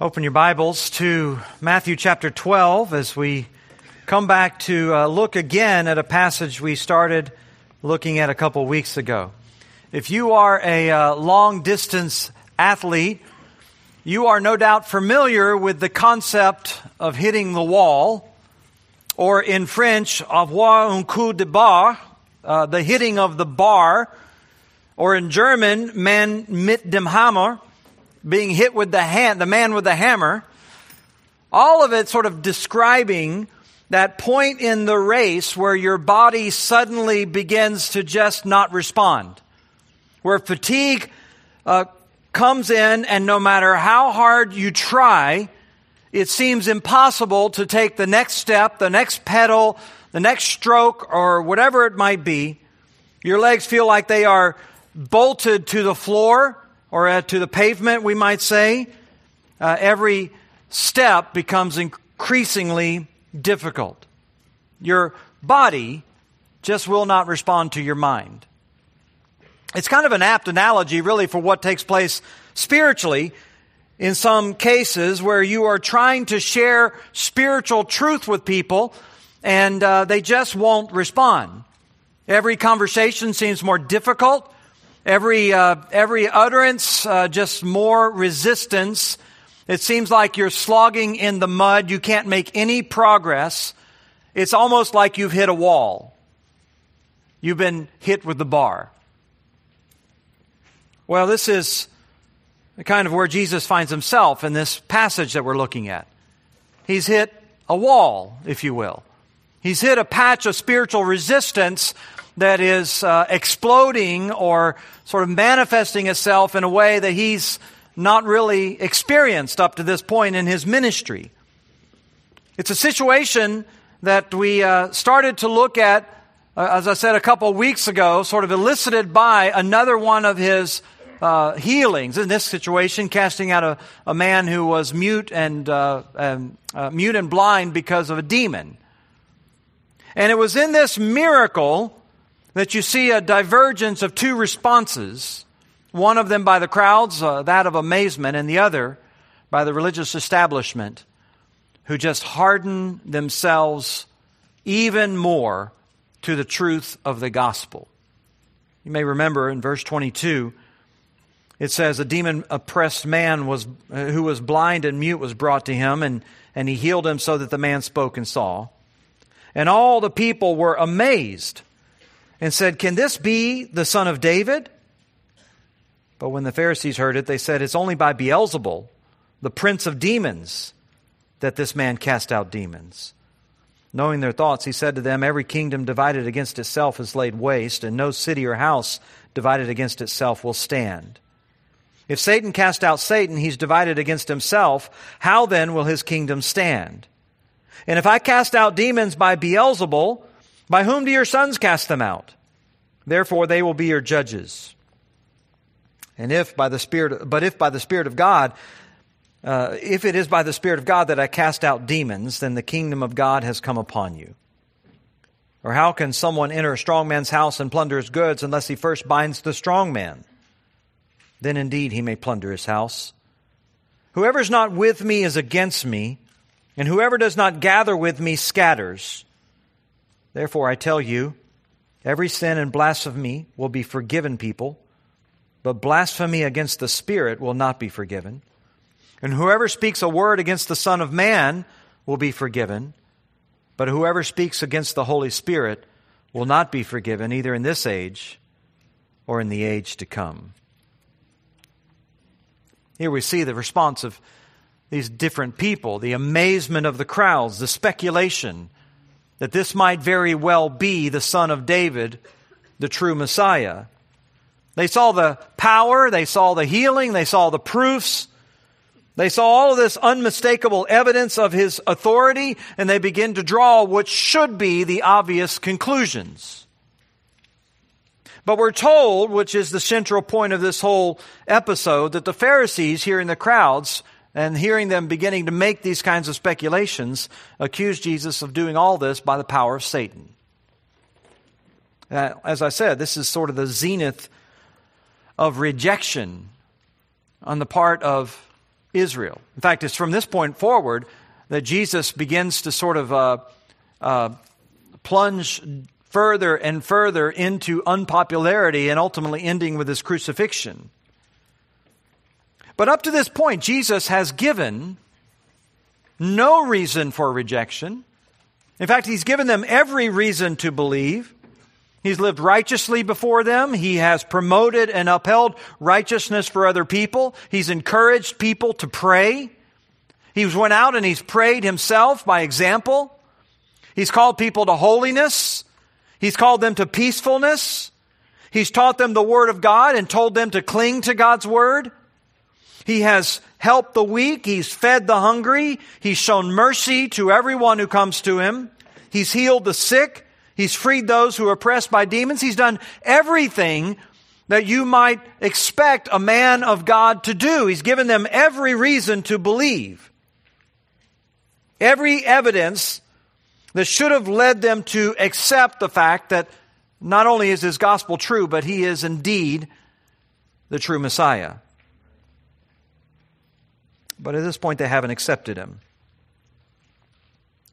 Open your Bibles to Matthew chapter 12 as we come back to uh, look again at a passage we started looking at a couple weeks ago. If you are a uh, long distance athlete, you are no doubt familiar with the concept of hitting the wall, or in French, avoir un coup de barre, uh, the hitting of the bar, or in German, man mit dem Hammer, being hit with the hand, the man with the hammer, all of it sort of describing that point in the race where your body suddenly begins to just not respond, where fatigue uh, comes in, and no matter how hard you try, it seems impossible to take the next step, the next pedal, the next stroke, or whatever it might be. Your legs feel like they are bolted to the floor or uh, to the pavement, we might say, uh, every step becomes increasingly difficult. Your body just will not respond to your mind. It's kind of an apt analogy, really, for what takes place spiritually in some cases where you are trying to share spiritual truth with people and uh, they just won't respond. Every conversation seems more difficult. Every, uh, every utterance, uh, just more resistance. It seems like you're slogging in the mud. You can't make any progress. It's almost like you've hit a wall. You've been hit with the bar. Well, this is the kind of where Jesus finds himself in this passage that we're looking at. He's hit a wall, if you will. He's hit a patch of spiritual resistance that is uh, exploding or sort of manifesting itself in a way that he's not really experienced up to this point in his ministry. It's a situation that we uh, started to look at, uh, as I said a couple of weeks ago, sort of elicited by another one of his uh, healings. In this situation, casting out a, a man who was mute and, uh, and uh, mute and blind because of a demon. And it was in this miracle that you see a divergence of two responses, one of them by the crowds, uh, that of amazement, and the other by the religious establishment, who just harden themselves even more to the truth of the gospel. You may remember in verse 22, it says, A demon oppressed man was, uh, who was blind and mute was brought to him, and, and he healed him so that the man spoke and saw. And all the people were amazed and said, Can this be the son of David? But when the Pharisees heard it, they said, It's only by Beelzebul, the prince of demons, that this man cast out demons. Knowing their thoughts, he said to them, Every kingdom divided against itself is laid waste, and no city or house divided against itself will stand. If Satan cast out Satan, he's divided against himself. How then will his kingdom stand? And if I cast out demons by Beelzebul, by whom do your sons cast them out? Therefore they will be your judges. And if by the Spirit, but if by the Spirit of God, uh, if it is by the Spirit of God that I cast out demons, then the kingdom of God has come upon you. Or how can someone enter a strong man's house and plunder his goods unless he first binds the strong man? Then indeed he may plunder his house. Whoever is not with me is against me, and whoever does not gather with me scatters. Therefore, I tell you, every sin and blasphemy will be forgiven people, but blasphemy against the Spirit will not be forgiven. And whoever speaks a word against the Son of Man will be forgiven, but whoever speaks against the Holy Spirit will not be forgiven, either in this age or in the age to come. Here we see the response of these different people, the amazement of the crowds, the speculation that this might very well be the son of David, the true Messiah. They saw the power, they saw the healing, they saw the proofs, they saw all of this unmistakable evidence of his authority, and they begin to draw what should be the obvious conclusions. But we're told, which is the central point of this whole episode, that the Pharisees, hearing the crowds, and hearing them beginning to make these kinds of speculations, accused Jesus of doing all this by the power of Satan. Uh, as I said, this is sort of the zenith of rejection on the part of Israel. In fact, it's from this point forward that Jesus begins to sort of uh, uh, plunge further and further into unpopularity and ultimately ending with his crucifixion. But up to this point, Jesus has given no reason for rejection. In fact, he's given them every reason to believe. He's lived righteously before them. He has promoted and upheld righteousness for other people. He's encouraged people to pray. He's went out and he's prayed himself by example. He's called people to holiness. He's called them to peacefulness. He's taught them the Word of God and told them to cling to God's Word. He has helped the weak. He's fed the hungry. He's shown mercy to everyone who comes to him. He's healed the sick. He's freed those who are oppressed by demons. He's done everything that you might expect a man of God to do. He's given them every reason to believe. Every evidence that should have led them to accept the fact that not only is his gospel true, but he is indeed the true Messiah. But at this point, they haven't accepted him.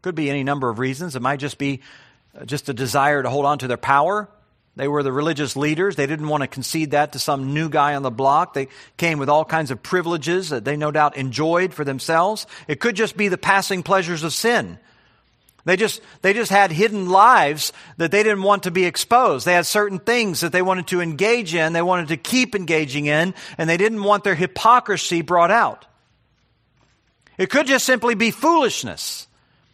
Could be any number of reasons. It might just be uh, just a desire to hold on to their power. They were the religious leaders. They didn't want to concede that to some new guy on the block. They came with all kinds of privileges that they no doubt enjoyed for themselves. It could just be the passing pleasures of sin. They just, they just had hidden lives that they didn't want to be exposed. They had certain things that they wanted to engage in, they wanted to keep engaging in, and they didn't want their hypocrisy brought out. It could just simply be foolishness.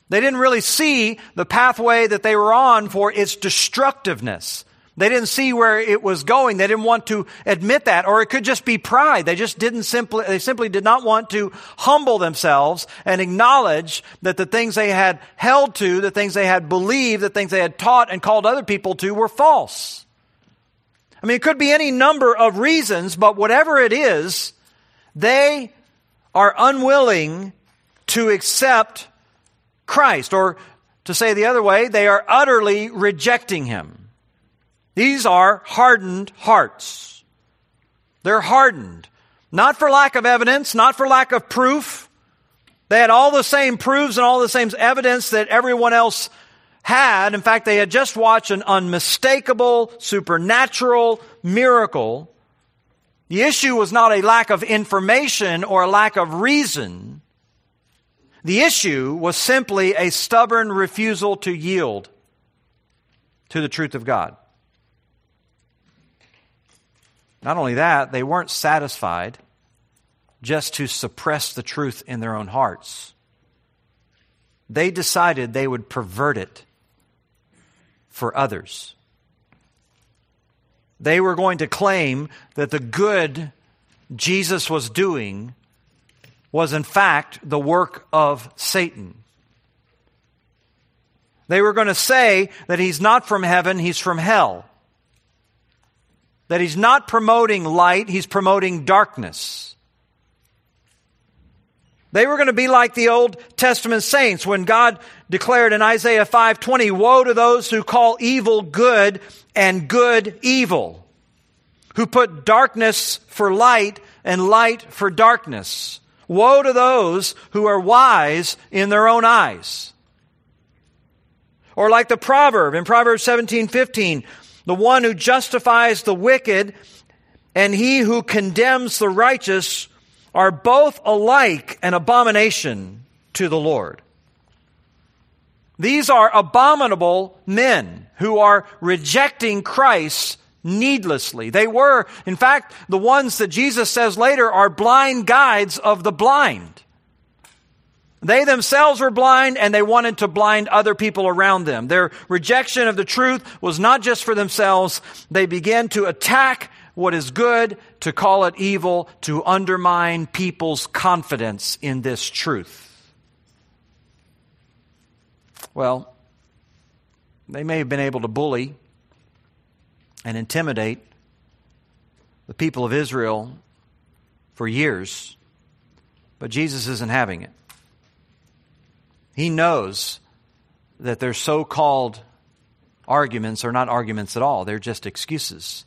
They didn't really see the pathway that they were on for its destructiveness. They didn't see where it was going. They didn't want to admit that. Or it could just be pride. They just didn't simply, they simply did not want to humble themselves and acknowledge that the things they had held to, the things they had believed, the things they had taught and called other people to were false. I mean, it could be any number of reasons, but whatever it is, they are unwilling to accept Christ, or to say the other way, they are utterly rejecting Him. These are hardened hearts. They're hardened. Not for lack of evidence, not for lack of proof. They had all the same proofs and all the same evidence that everyone else had. In fact, they had just watched an unmistakable supernatural miracle the issue was not a lack of information or a lack of reason. The issue was simply a stubborn refusal to yield to the truth of God. Not only that, they weren't satisfied just to suppress the truth in their own hearts. They decided they would pervert it for others they were going to claim that the good Jesus was doing was in fact the work of Satan. They were going to say that he's not from heaven, he's from hell. That he's not promoting light, he's promoting darkness. They were going to be like the Old Testament saints when God declared in Isaiah 5:20, "Woe to those who call evil good and good evil, who put darkness for light and light for darkness. Woe to those who are wise in their own eyes." Or like the proverb in Proverbs 17:15, "The one who justifies the wicked and he who condemns the righteous are both alike an abomination to the Lord. These are abominable men who are rejecting Christ needlessly. They were, in fact, the ones that Jesus says later are blind guides of the blind. They themselves were blind and they wanted to blind other people around them. Their rejection of the truth was not just for themselves. They began to attack what is good, to call it evil, to undermine people's confidence in this truth. Well, they may have been able to bully and intimidate the people of Israel for years, but Jesus isn't having it. He knows that their so called arguments are not arguments at all, they're just excuses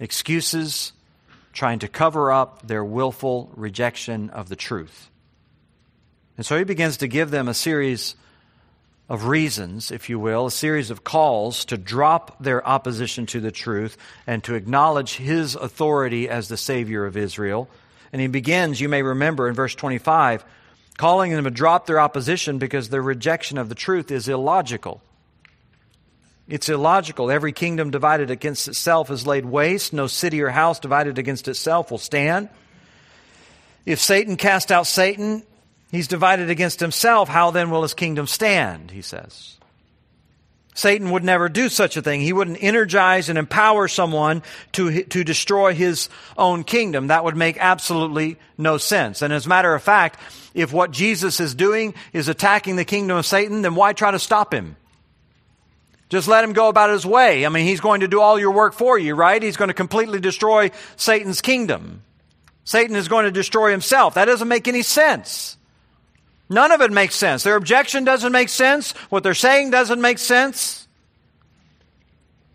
excuses trying to cover up their willful rejection of the truth. And so he begins to give them a series of reasons, if you will, a series of calls to drop their opposition to the truth and to acknowledge his authority as the Savior of Israel. And he begins, you may remember in verse 25, calling them to drop their opposition because their rejection of the truth is illogical. It's illogical. Every kingdom divided against itself is laid waste. No city or house divided against itself will stand. If Satan cast out Satan, he's divided against himself. How then will his kingdom stand? He says. Satan would never do such a thing. He wouldn't energize and empower someone to, to destroy his own kingdom. That would make absolutely no sense. And as a matter of fact, if what Jesus is doing is attacking the kingdom of Satan, then why try to stop him? Just let him go about his way. I mean, he's going to do all your work for you, right? He's going to completely destroy Satan's kingdom. Satan is going to destroy himself. That doesn't make any sense. None of it makes sense. Their objection doesn't make sense. What they're saying doesn't make sense.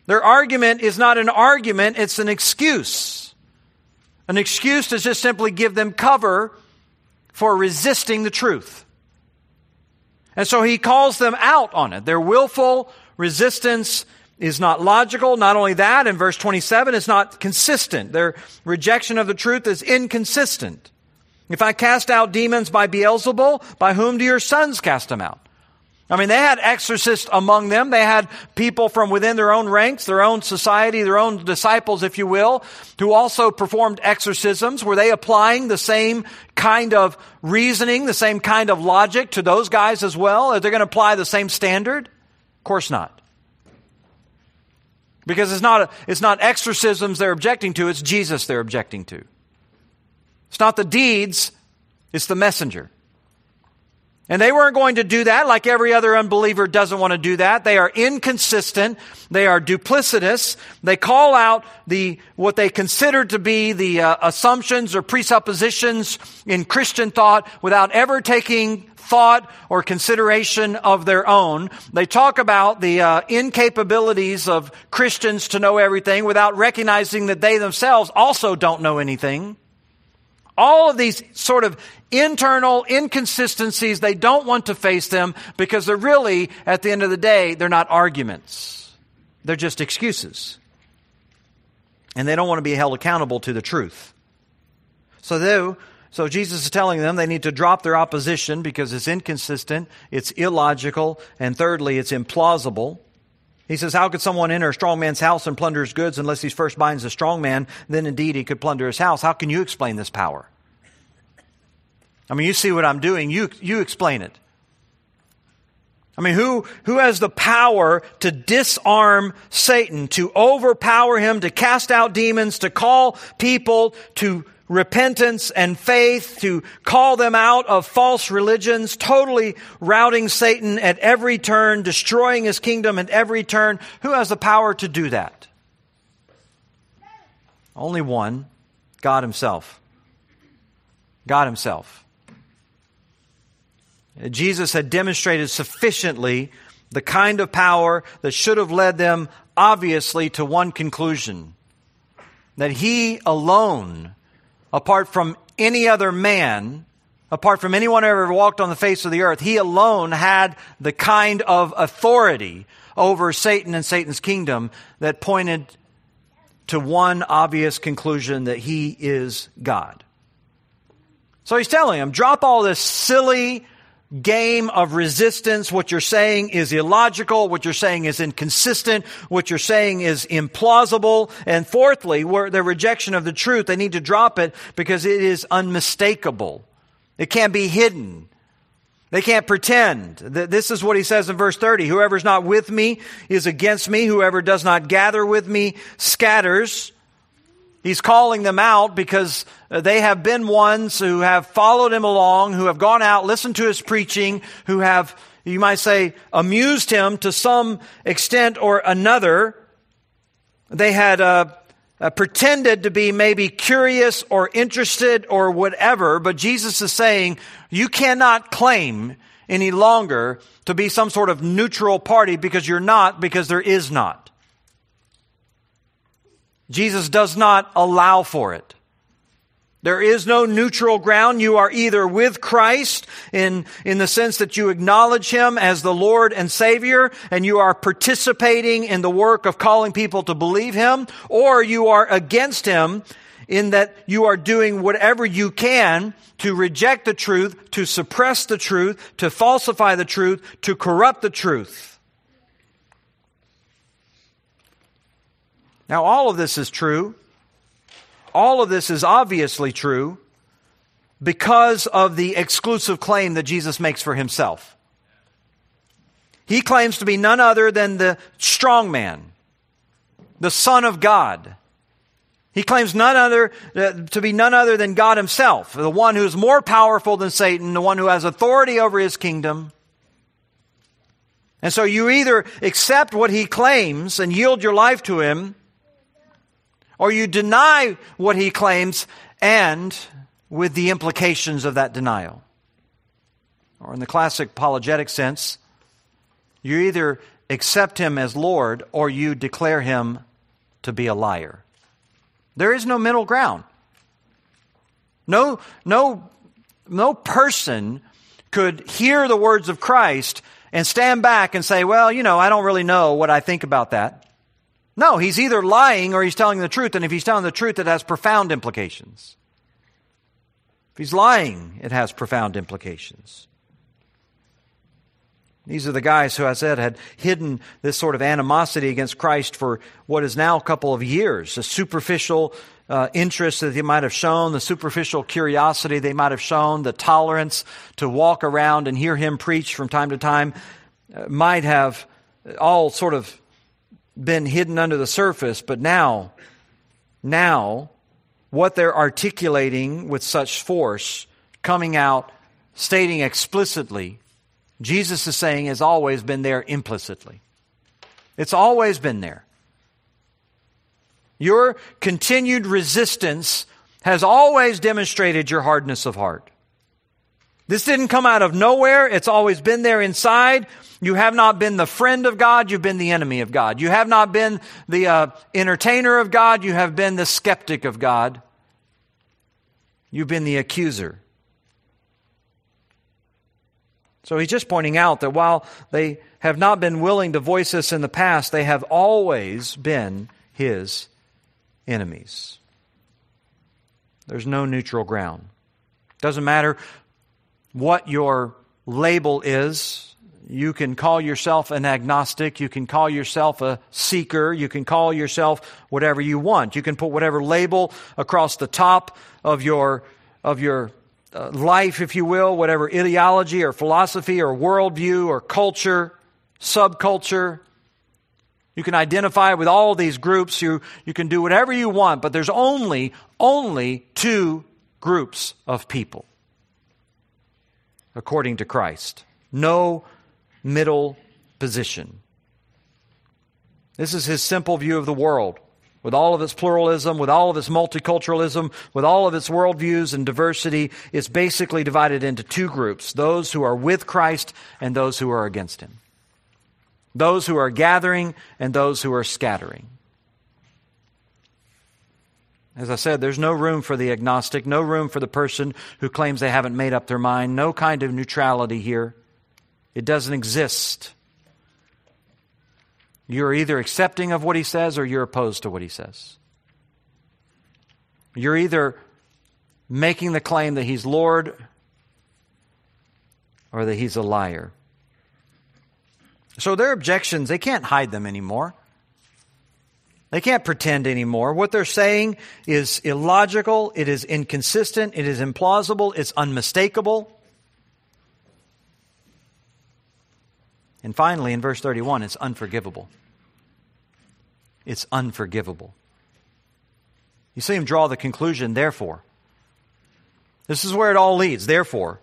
Their argument is not an argument, it's an excuse. An excuse to just simply give them cover for resisting the truth. And so he calls them out on it. Their willful resistance is not logical. Not only that, in verse 27, it's not consistent. Their rejection of the truth is inconsistent. If I cast out demons by Beelzebul, by whom do your sons cast them out? I mean, they had exorcists among them. They had people from within their own ranks, their own society, their own disciples, if you will, who also performed exorcisms. Were they applying the same kind of reasoning, the same kind of logic to those guys as well? Are they going to apply the same standard? Of course not. Because it's not, a, it's not exorcisms they're objecting to, it's Jesus they're objecting to. It's not the deeds, it's the messenger. And they weren't going to do that like every other unbeliever doesn't want to do that. They are inconsistent. They are duplicitous. They call out the, what they consider to be the uh, assumptions or presuppositions in Christian thought without ever taking thought or consideration of their own. They talk about the uh, incapabilities of Christians to know everything without recognizing that they themselves also don't know anything. All of these sort of internal inconsistencies, they don't want to face them because they're really, at the end of the day, they're not arguments. They're just excuses. And they don't want to be held accountable to the truth. So, though so Jesus is telling them they need to drop their opposition because it's inconsistent, it's illogical, and thirdly, it's implausible. He says, How could someone enter a strong man's house and plunder his goods unless he first binds the strong man? Then indeed he could plunder his house. How can you explain this power? I mean, you see what I'm doing. You, you explain it. I mean, who, who has the power to disarm Satan, to overpower him, to cast out demons, to call people to repentance and faith, to call them out of false religions, totally routing Satan at every turn, destroying his kingdom at every turn. Who has the power to do that? Only one God Himself. God Himself. Jesus had demonstrated sufficiently the kind of power that should have led them, obviously, to one conclusion that He alone apart from any other man, apart from anyone who ever walked on the face of the earth, he alone had the kind of authority over Satan and Satan's kingdom that pointed to one obvious conclusion that he is God. So he's telling him, drop all this silly game of resistance. What you're saying is illogical. What you're saying is inconsistent. What you're saying is implausible. And fourthly, where the rejection of the truth, they need to drop it because it is unmistakable. It can't be hidden. They can't pretend. This is what he says in verse 30. Whoever's not with me is against me. Whoever does not gather with me scatters. He's calling them out because they have been ones who have followed him along, who have gone out, listened to his preaching, who have, you might say, amused him to some extent or another. They had uh, uh, pretended to be maybe curious or interested or whatever, but Jesus is saying, you cannot claim any longer to be some sort of neutral party because you're not, because there is not. Jesus does not allow for it. There is no neutral ground. You are either with Christ in, in the sense that you acknowledge Him as the Lord and Savior and you are participating in the work of calling people to believe Him, or you are against Him in that you are doing whatever you can to reject the truth, to suppress the truth, to falsify the truth, to corrupt the truth. Now, all of this is true all of this is obviously true because of the exclusive claim that Jesus makes for himself. He claims to be none other than the strong man, the Son of God. He claims none other, uh, to be none other than God himself, the one who is more powerful than Satan, the one who has authority over his kingdom. And so you either accept what he claims and yield your life to him, or you deny what he claims and with the implications of that denial. Or in the classic apologetic sense, you either accept him as Lord or you declare him to be a liar. There is no middle ground. No, no, no person could hear the words of Christ and stand back and say, well, you know, I don't really know what I think about that. No, he's either lying or he's telling the truth, and if he's telling the truth, it has profound implications. If he's lying, it has profound implications. These are the guys who as I said had hidden this sort of animosity against Christ for what is now a couple of years. A superficial uh, interest that they might have shown, the superficial curiosity they might have shown, the tolerance to walk around and hear him preach from time to time uh, might have all sort of been hidden under the surface, but now, now, what they're articulating with such force, coming out, stating explicitly, Jesus is saying has always been there implicitly. It's always been there. Your continued resistance has always demonstrated your hardness of heart. This didn't come out of nowhere. It's always been there inside. You have not been the friend of God. You've been the enemy of God. You have not been the uh, entertainer of God. You have been the skeptic of God. You've been the accuser. So he's just pointing out that while they have not been willing to voice this in the past, they have always been his enemies. There's no neutral ground. Doesn't matter what your label is. You can call yourself an agnostic. You can call yourself a seeker. You can call yourself whatever you want. You can put whatever label across the top of your, of your uh, life, if you will, whatever ideology or philosophy or worldview or culture, subculture. You can identify with all these groups. You, you can do whatever you want, but there's only, only two groups of people according to Christ. No middle position. This is his simple view of the world. With all of its pluralism, with all of its multiculturalism, with all of its worldviews and diversity, it's basically divided into two groups those who are with Christ and those who are against him. Those who are gathering and those who are scattering. As I said, there's no room for the agnostic, no room for the person who claims they haven't made up their mind, no kind of neutrality here. It doesn't exist. You're either accepting of what he says or you're opposed to what he says. You're either making the claim that he's Lord or that he's a liar. So their objections, they can't hide them anymore. They can't pretend anymore. What they're saying is illogical, it is inconsistent, it is implausible, it's unmistakable. And finally, in verse 31, it's unforgivable. It's unforgivable. You see him draw the conclusion, therefore. This is where it all leads, therefore.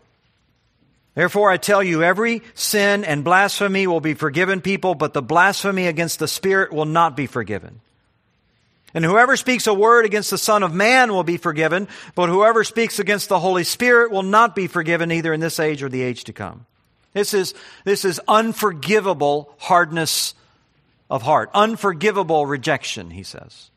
Therefore, I tell you, every sin and blasphemy will be forgiven people, but the blasphemy against the Spirit will not be forgiven. And whoever speaks a word against the Son of Man will be forgiven, but whoever speaks against the Holy Spirit will not be forgiven either in this age or the age to come. This is, this is unforgivable hardness of heart, unforgivable rejection, he says.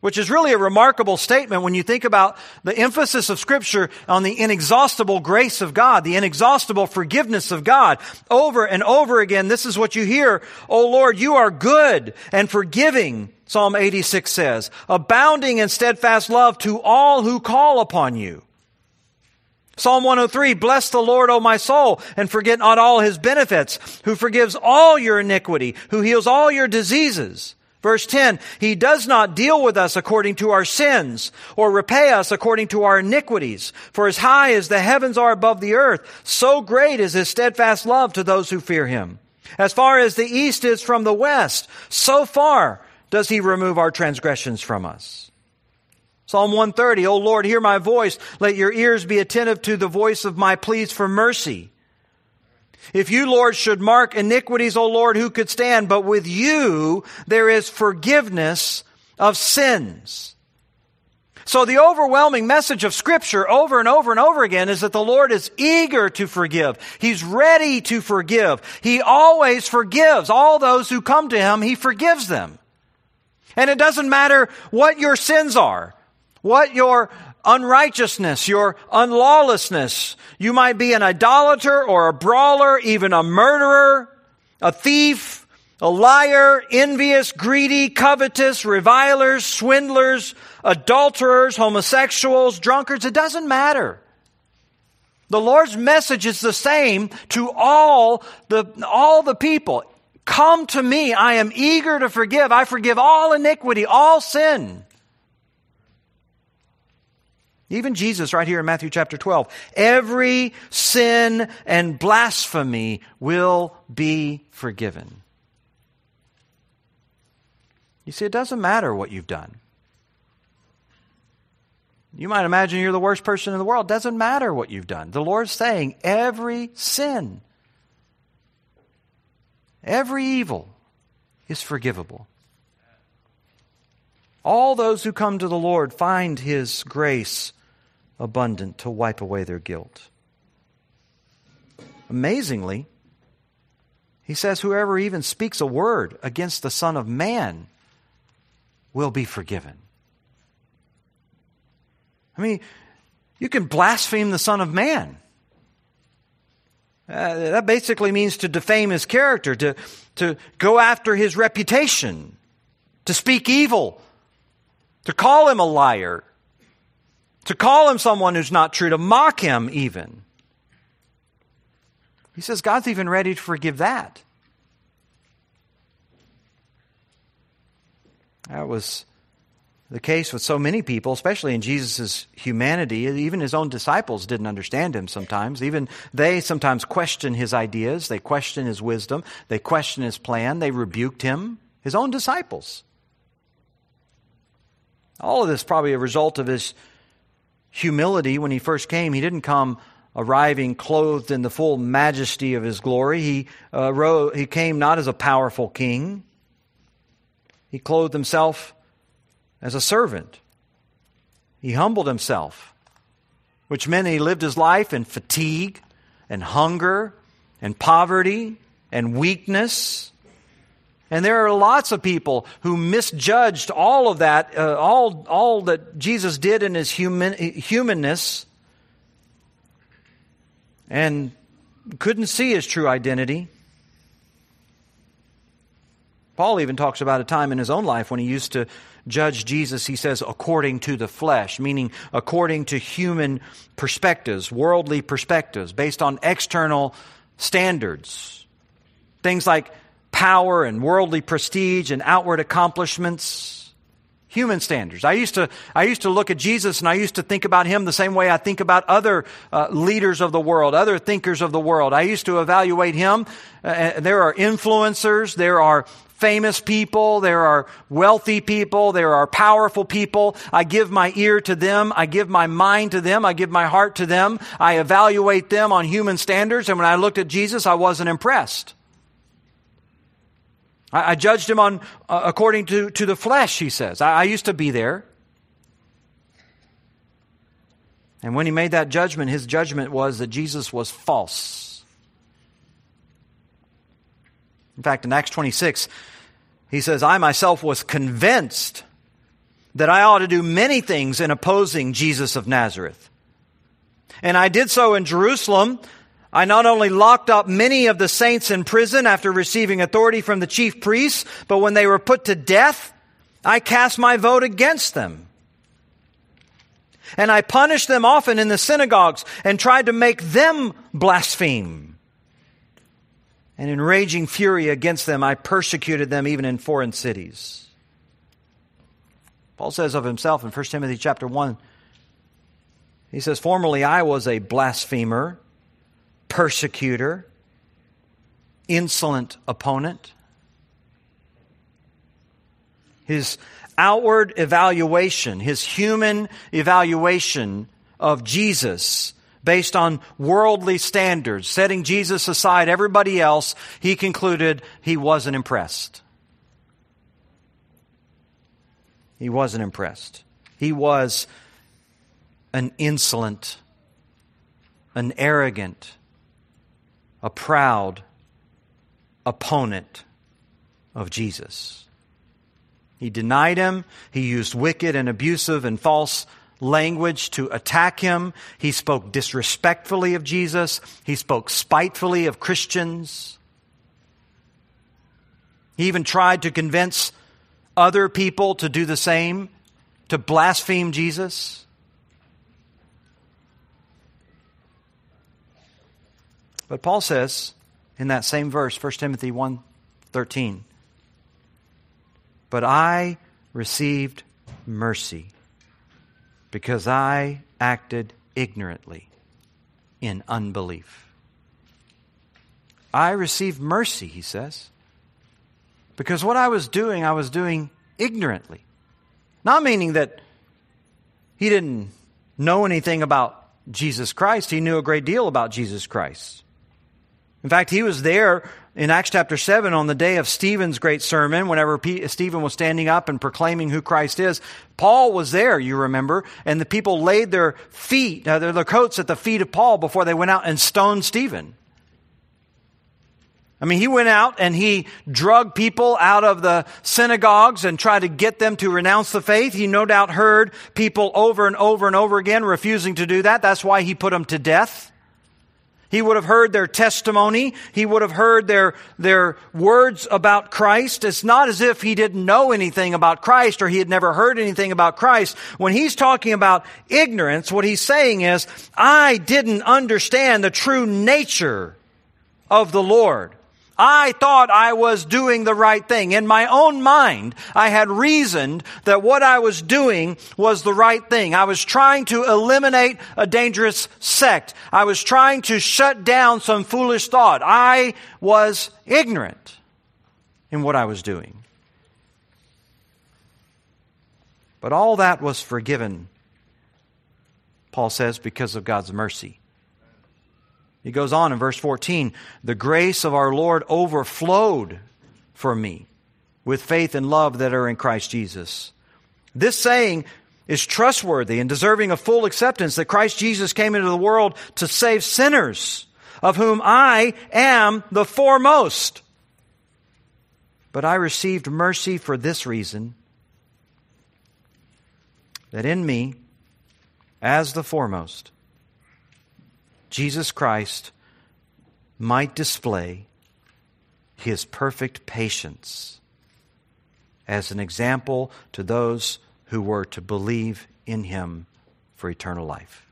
Which is really a remarkable statement when you think about the emphasis of Scripture on the inexhaustible grace of God, the inexhaustible forgiveness of God. Over and over again, this is what you hear. Oh Lord, you are good and forgiving, Psalm 86 says, abounding in steadfast love to all who call upon you. Psalm 103, bless the Lord, O my soul, and forget not all his benefits, who forgives all your iniquity, who heals all your diseases Verse 10, He does not deal with us according to our sins or repay us according to our iniquities. For as high as the heavens are above the earth, so great is His steadfast love to those who fear Him. As far as the east is from the west, so far does He remove our transgressions from us. Psalm 130, O Lord, hear my voice. Let your ears be attentive to the voice of my pleas for mercy. If you, Lord, should mark iniquities, O Lord, who could stand? But with you there is forgiveness of sins. So the overwhelming message of scripture over and over and over again is that the Lord is eager to forgive. He's ready to forgive. He always forgives all those who come to Him. He forgives them. And it doesn't matter what your sins are, what your unrighteousness, your unlawlessness. You might be an idolater or a brawler, even a murderer, a thief, a liar, envious, greedy, covetous, revilers, swindlers, adulterers, homosexuals, drunkards. It doesn't matter. The Lord's message is the same to all the, all the people. Come to me. I am eager to forgive. I forgive all iniquity, all sin. Even Jesus, right here in Matthew chapter 12, every sin and blasphemy will be forgiven. You see, it doesn't matter what you've done. You might imagine you're the worst person in the world. It doesn't matter what you've done. The Lord's saying every sin, every evil is forgivable. All those who come to the Lord find His grace abundant to wipe away their guilt. Amazingly, he says, Whoever even speaks a word against the Son of Man will be forgiven. I mean, you can blaspheme the Son of Man. Uh, that basically means to defame his character, to, to go after his reputation, to speak evil, to call him a liar, to call him someone who's not true, to mock him even. He says God's even ready to forgive that. That was the case with so many people, especially in Jesus' humanity. Even his own disciples didn't understand him sometimes. Even they sometimes question his ideas, they question his wisdom, they question his plan, they rebuked him, his own disciples. All of this probably a result of his humility when he first came. He didn't come arriving clothed in the full majesty of his glory. He, uh, rose, he came not as a powerful king, he clothed himself as a servant. He humbled himself, which meant he lived his life in fatigue and hunger and poverty and weakness and there are lots of people who misjudged all of that, uh, all, all that Jesus did in his human, humanness, and couldn't see his true identity. Paul even talks about a time in his own life when he used to judge Jesus, he says, according to the flesh, meaning according to human perspectives, worldly perspectives, based on external standards. Things like power and worldly prestige and outward accomplishments. Human standards. I used to, I used to look at Jesus and I used to think about him the same way I think about other uh, leaders of the world, other thinkers of the world. I used to evaluate him. Uh, there are influencers, there are famous people, there are wealthy people, there are powerful people. I give my ear to them, I give my mind to them, I give my heart to them. I evaluate them on human standards, and when I looked at Jesus, I wasn't impressed. I, I judged him on uh, according to, to the flesh, he says. I, I used to be there. And when he made that judgment, his judgment was that Jesus was false. In fact, in Acts 26, he says, I myself was convinced that I ought to do many things in opposing Jesus of Nazareth. And I did so in Jerusalem. I not only locked up many of the saints in prison after receiving authority from the chief priests, but when they were put to death, I cast my vote against them. And I punished them often in the synagogues and tried to make them blaspheme. And in raging fury against them, I persecuted them even in foreign cities. Paul says of himself in 1 Timothy chapter 1, he says, Formerly I was a blasphemer, persecutor, insolent opponent. His outward evaluation, his human evaluation of Jesus based on worldly standards, setting Jesus aside everybody else, he concluded he wasn't impressed. He wasn't impressed. He was an insolent, an arrogant, a proud opponent of Jesus. He denied him. He used wicked and abusive and false language to attack him. He spoke disrespectfully of Jesus. He spoke spitefully of Christians. He even tried to convince other people to do the same, to blaspheme Jesus. But Paul says in that same verse, 1 Timothy 1:13, "But I received mercy because I acted ignorantly in unbelief." I received mercy, he says, because what I was doing, I was doing ignorantly. Not meaning that he didn't know anything about Jesus Christ, he knew a great deal about Jesus Christ. In fact, he was there in Acts chapter 7 on the day of Stephen's great sermon, whenever Stephen was standing up and proclaiming who Christ is. Paul was there, you remember, and the people laid their feet, uh, their, their coats at the feet of Paul before they went out and stoned Stephen. I mean, he went out and he drugged people out of the synagogues and tried to get them to renounce the faith. He no doubt heard people over and over and over again refusing to do that. That's why he put them to death. He would have heard their testimony. He would have heard their, their words about Christ. It's not as if he didn't know anything about Christ or he had never heard anything about Christ. When he's talking about ignorance, what he's saying is, I didn't understand the true nature of the Lord. I thought I was doing the right thing. In my own mind, I had reasoned that what I was doing was the right thing. I was trying to eliminate a dangerous sect. I was trying to shut down some foolish thought. I was ignorant in what I was doing. But all that was forgiven, Paul says, because of God's mercy. He goes on in verse 14 The grace of our Lord overflowed for me with faith and love that are in Christ Jesus. This saying is trustworthy and deserving of full acceptance that Christ Jesus came into the world to save sinners, of whom I am the foremost. But I received mercy for this reason that in me, as the foremost, Jesus Christ might display his perfect patience as an example to those who were to believe in him for eternal life.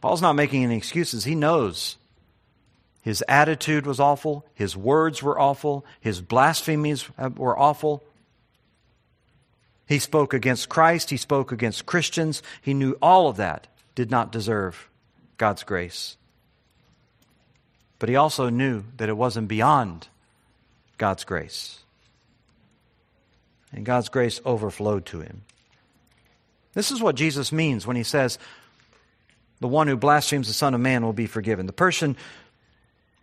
Paul's not making any excuses. He knows his attitude was awful, his words were awful, his blasphemies were awful. He spoke against Christ, he spoke against Christians. He knew all of that did not deserve God's grace. But he also knew that it wasn't beyond God's grace. And God's grace overflowed to him. This is what Jesus means when he says, The one who blasphemes the Son of Man will be forgiven. The person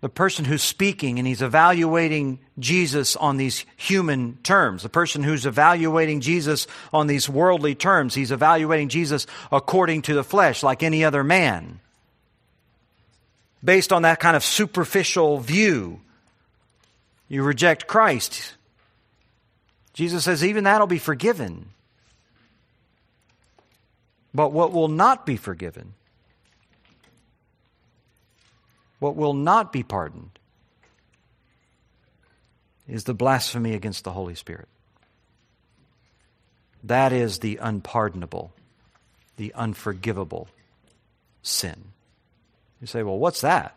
the person who's speaking and he's evaluating Jesus on these human terms, the person who's evaluating Jesus on these worldly terms, he's evaluating Jesus according to the flesh, like any other man. Based on that kind of superficial view, you reject Christ. Jesus says, even that'll be forgiven. But what will not be forgiven, what will not be pardoned, is the blasphemy against the Holy Spirit. That is the unpardonable, the unforgivable sin. You say, well, what's that?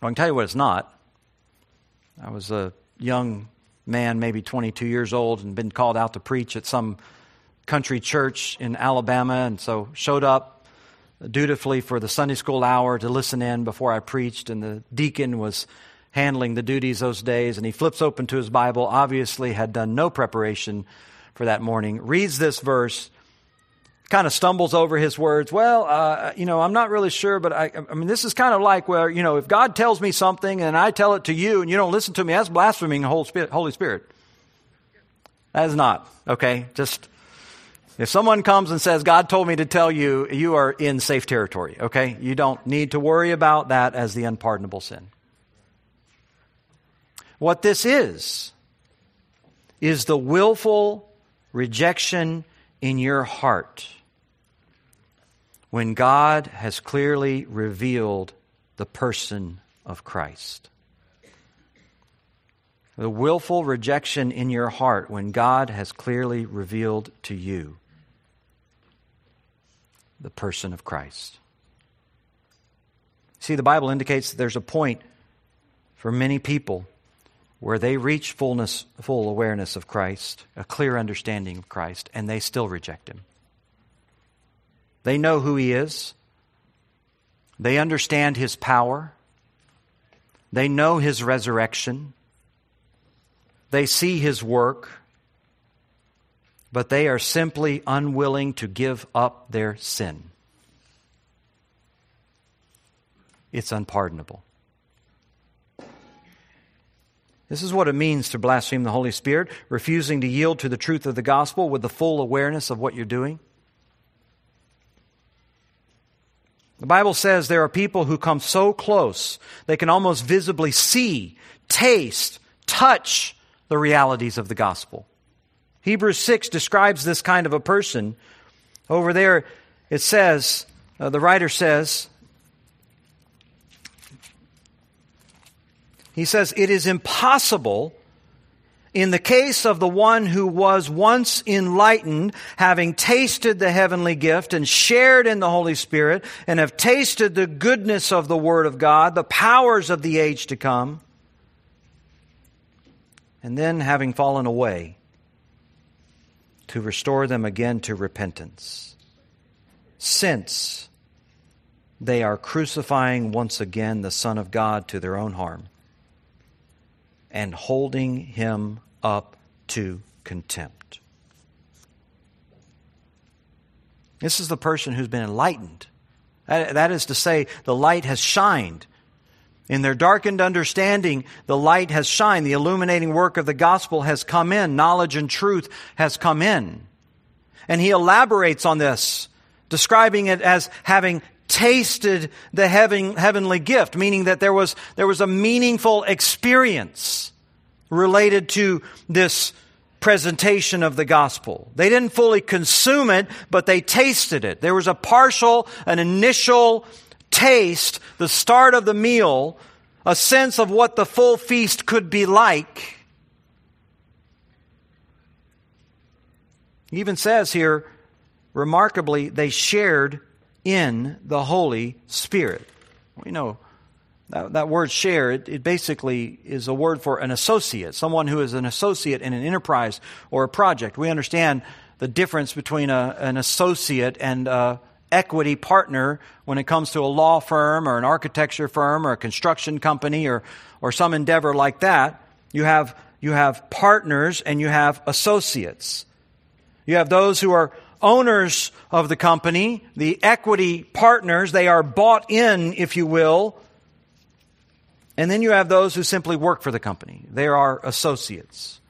Well, I can tell you what it's not. I was a young man, maybe 22 years old, and been called out to preach at some country church in Alabama, and so showed up dutifully for the Sunday school hour to listen in before I preached, and the deacon was handling the duties those days, and he flips open to his Bible, obviously had done no preparation for that morning, reads this verse, kind of stumbles over his words. Well, uh, you know, I'm not really sure, but I, I mean, this is kind of like where, you know, if God tells me something and I tell it to you and you don't listen to me, that's blaspheming the Holy Spirit. That is not, okay? Just, if someone comes and says, God told me to tell you, you are in safe territory, okay? You don't need to worry about that as the unpardonable sin. What this is, is the willful rejection in your heart when God has clearly revealed the person of Christ. The willful rejection in your heart when God has clearly revealed to you the person of Christ. See, the Bible indicates that there's a point for many people where they reach fullness, full awareness of Christ, a clear understanding of Christ, and they still reject Him. They know who He is. They understand His power. They know His resurrection. They see His work. But they are simply unwilling to give up their sin. It's unpardonable. This is what it means to blaspheme the Holy Spirit, refusing to yield to the truth of the gospel with the full awareness of what you're doing. The Bible says there are people who come so close they can almost visibly see, taste, touch the realities of the gospel. Hebrews 6 describes this kind of a person. Over there, it says, uh, the writer says, he says, it is impossible in the case of the one who was once enlightened, having tasted the heavenly gift and shared in the Holy Spirit, and have tasted the goodness of the Word of God, the powers of the age to come, and then having fallen away, to restore them again to repentance. Since they are crucifying once again the Son of God to their own harm and holding him up to contempt. This is the person who's been enlightened. that is to say, the light has shined. In their darkened understanding, the light has shined. The illuminating work of the gospel has come in. Knowledge and truth has come in. And he elaborates on this, describing it as having tasted the heaven, heavenly gift, meaning that there was, there was a meaningful experience related to this presentation of the gospel. They didn't fully consume it, but they tasted it. There was a partial, an initial taste, the start of the meal, a sense of what the full feast could be like. He even says here, remarkably, they shared in the Holy Spirit. We know that, that word share, it, it, basically is a word for an associate, someone who is an associate in an enterprise or a project. We understand the difference between a, an associate and a equity partner when it comes to a law firm or an architecture firm or a construction company or, or some endeavor like that. You have, you have partners and you have associates. You have those who are owners of the company, the equity partners. They are bought in, if you will, and then you have those who simply work for the company. They are associates.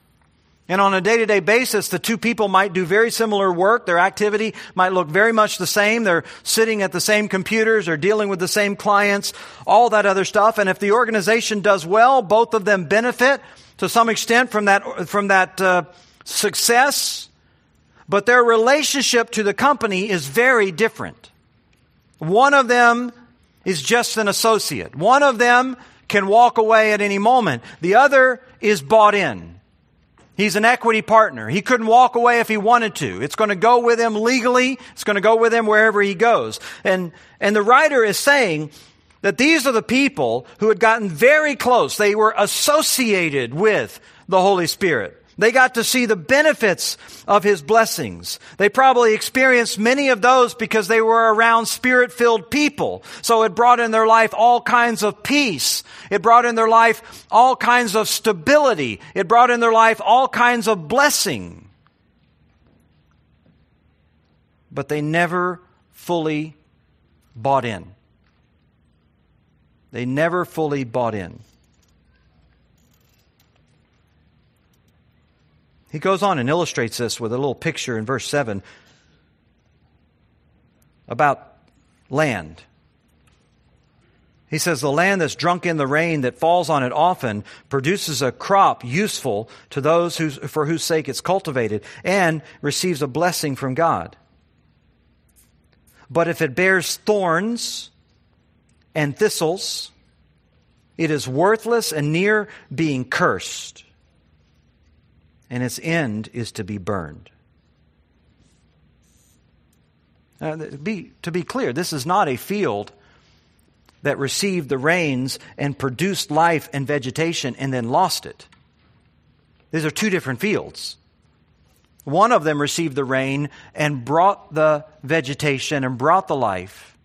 And on a day to day basis, the two people might do very similar work. Their activity might look very much the same. They're sitting at the same computers or dealing with the same clients, all that other stuff. And if the organization does well, both of them benefit. to some extent from that, from that uh, success, but their relationship to the company is very different. One of them is just an associate. One of them can walk away at any moment. The other is bought in. He's an equity partner. He couldn't walk away if he wanted to. It's going to go with him legally. It's going to go with him wherever he goes. And, and the writer is saying that these are the people who had gotten very close. They were associated with the Holy Spirit. They got to see the benefits of his blessings. They probably experienced many of those because they were around spirit filled people. So it brought in their life all kinds of peace. It brought in their life all kinds of stability. It brought in their life all kinds of blessing. But they never fully bought in. They never fully bought in. He goes on and illustrates this with a little picture in verse 7 about land. He says, The land that's drunk in the rain that falls on it often produces a crop useful to those for whose sake it's cultivated and receives a blessing from God. But if it bears thorns and thistles, it is worthless and near being cursed and its end is to be burned. Be, to be clear, this is not a field that received the rains and produced life and vegetation and then lost it. These are two different fields. One of them received the rain and brought the vegetation and brought the life.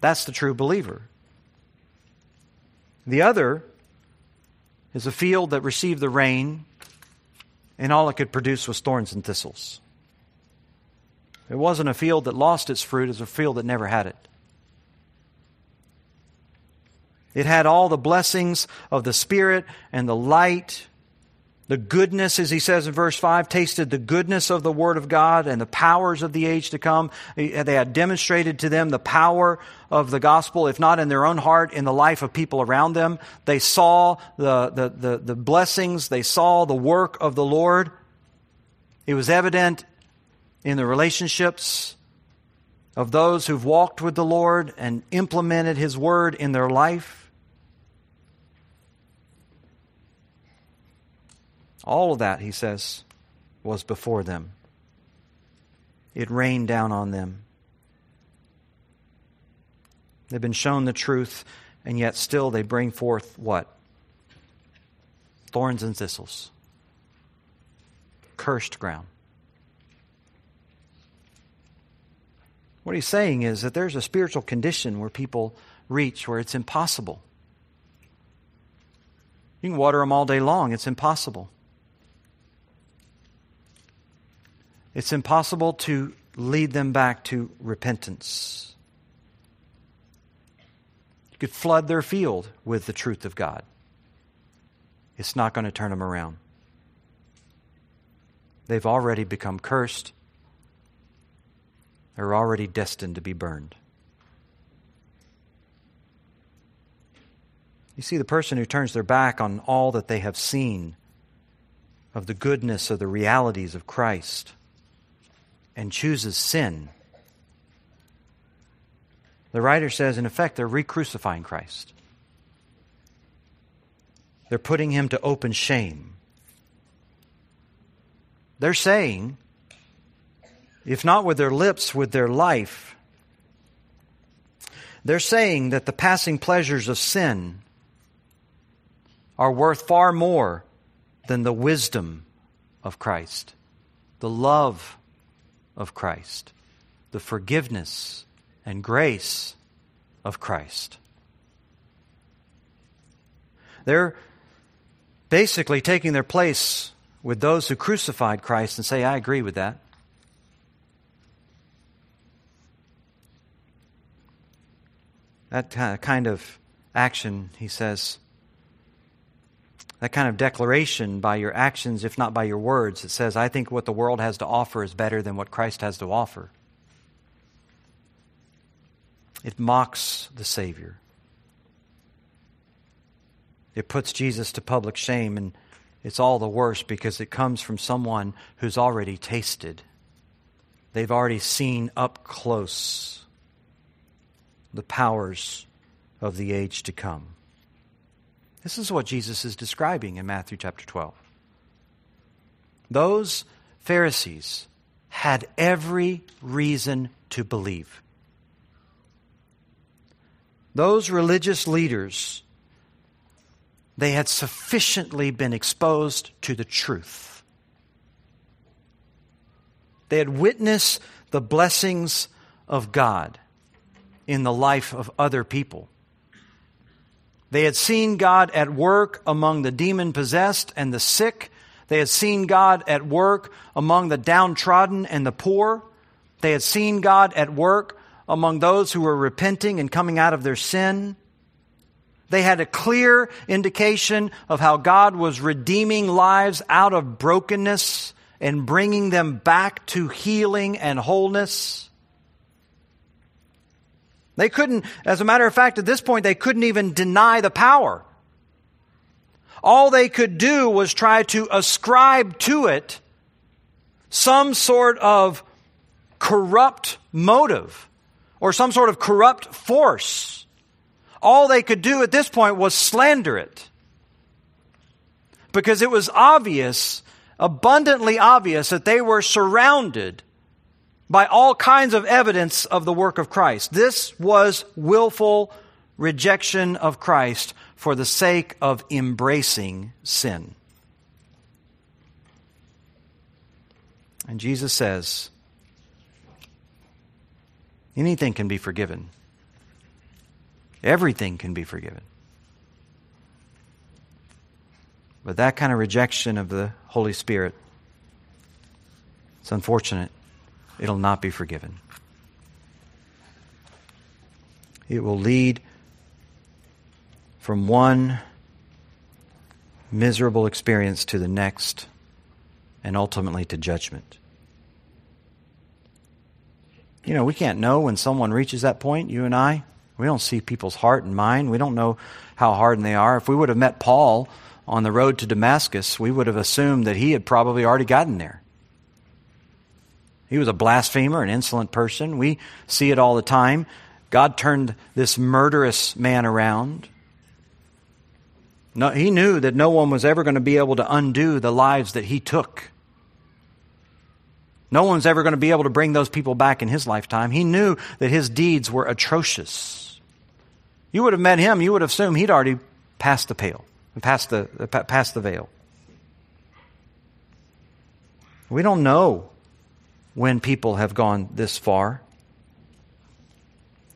That's the true believer. The other is a field that received the rain and all it could produce was thorns and thistles. It wasn't a field that lost its fruit, it was a field that never had it. It had all the blessings of the Spirit and the light the goodness, as he says in verse 5, tasted the goodness of the Word of God and the powers of the age to come. They had demonstrated to them the power of the gospel, if not in their own heart, in the life of people around them. They saw the, the, the, the blessings, they saw the work of the Lord. It was evident in the relationships of those who've walked with the Lord and implemented His Word in their life. All of that, he says, was before them. It rained down on them. They've been shown the truth, and yet still they bring forth what? Thorns and thistles. Cursed ground. What he's saying is that there's a spiritual condition where people reach where it's impossible. You can water them all day long, it's impossible. It's impossible to lead them back to repentance. You could flood their field with the truth of God. It's not going to turn them around. They've already become cursed. They're already destined to be burned. You see, the person who turns their back on all that they have seen of the goodness of the realities of Christ and chooses sin. The writer says, in effect, they're re crucifying Christ. They're putting him to open shame. They're saying, if not with their lips, with their life, they're saying that the passing pleasures of sin are worth far more than the wisdom of Christ, the love of Christ, the forgiveness and grace of Christ. They're basically taking their place with those who crucified Christ and say, I agree with that. That kind of action, he says, that kind of declaration by your actions, if not by your words, that says, I think what the world has to offer is better than what Christ has to offer. It mocks the Savior. It puts Jesus to public shame, and it's all the worse because it comes from someone who's already tasted. They've already seen up close the powers of the age to come. This is what Jesus is describing in Matthew chapter 12. Those Pharisees had every reason to believe. Those religious leaders, they had sufficiently been exposed to the truth. They had witnessed the blessings of God in the life of other people. They had seen God at work among the demon possessed and the sick. They had seen God at work among the downtrodden and the poor. They had seen God at work among those who were repenting and coming out of their sin. They had a clear indication of how God was redeeming lives out of brokenness and bringing them back to healing and wholeness. They couldn't, as a matter of fact, at this point, they couldn't even deny the power. All they could do was try to ascribe to it some sort of corrupt motive or some sort of corrupt force. All they could do at this point was slander it. Because it was obvious, abundantly obvious, that they were surrounded by all kinds of evidence of the work of Christ. This was willful rejection of Christ for the sake of embracing sin. And Jesus says, anything can be forgiven. Everything can be forgiven. But that kind of rejection of the Holy Spirit, it's unfortunate it'll not be forgiven. It will lead from one miserable experience to the next and ultimately to judgment. You know, we can't know when someone reaches that point, you and I. We don't see people's heart and mind. We don't know how hardened they are. If we would have met Paul on the road to Damascus, we would have assumed that he had probably already gotten there. He was a blasphemer, an insolent person. We see it all the time. God turned this murderous man around. No, he knew that no one was ever going to be able to undo the lives that he took. No one's ever going to be able to bring those people back in his lifetime. He knew that his deeds were atrocious. You would have met him, you would have assumed he'd already passed the pale, passed the, passed the veil. We don't know when people have gone this far,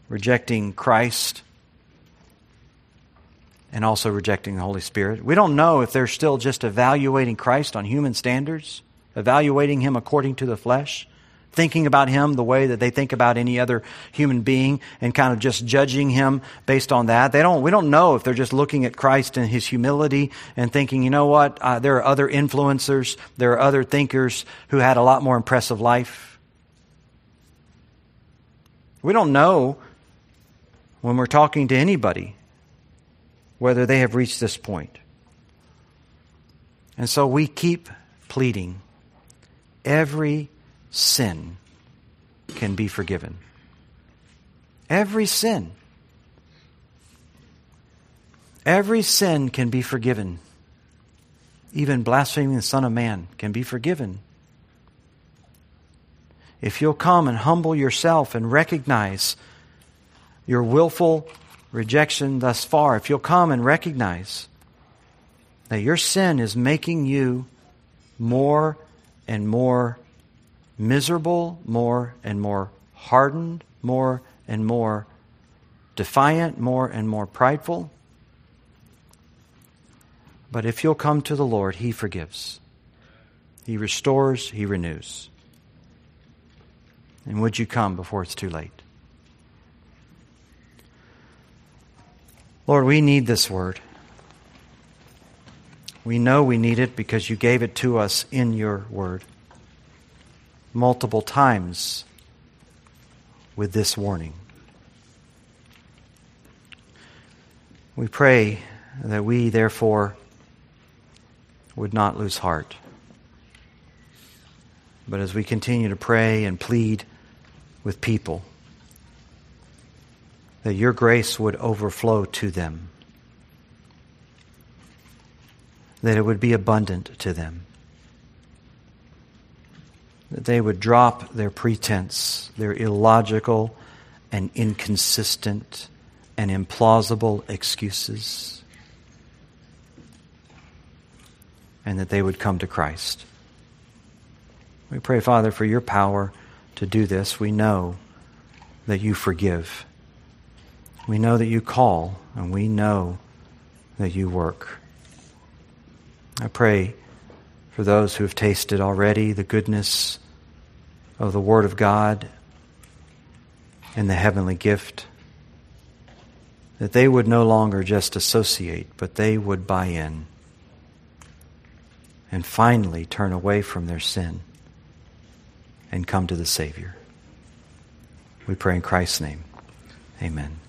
rejecting Christ and also rejecting the Holy Spirit. We don't know if they're still just evaluating Christ on human standards, evaluating him according to the flesh, thinking about him the way that they think about any other human being and kind of just judging him based on that. They don't, we don't know if they're just looking at Christ and his humility and thinking, you know what, uh, there are other influencers, there are other thinkers who had a lot more impressive life. We don't know when we're talking to anybody whether they have reached this point. And so we keep pleading every sin can be forgiven. Every sin. Every sin can be forgiven. Even blaspheming the Son of Man can be forgiven. If you'll come and humble yourself and recognize your willful rejection thus far, if you'll come and recognize that your sin is making you more and more miserable, more and more hardened, more and more defiant, more and more prideful. But if you'll come to the Lord, He forgives, He restores, He renews. And would you come before it's too late? Lord, we need this word. We know we need it because you gave it to us in your word multiple times with this warning. We pray that we, therefore, would not lose heart. But as we continue to pray and plead with people, that your grace would overflow to them, that it would be abundant to them, that they would drop their pretense, their illogical and inconsistent and implausible excuses, and that they would come to Christ. We pray, Father, for your power to do this. We know that you forgive. We know that you call, and we know that you work. I pray for those who have tasted already the goodness of the Word of God and the heavenly gift, that they would no longer just associate, but they would buy in and finally turn away from their sin and come to the Savior. We pray in Christ's name. Amen.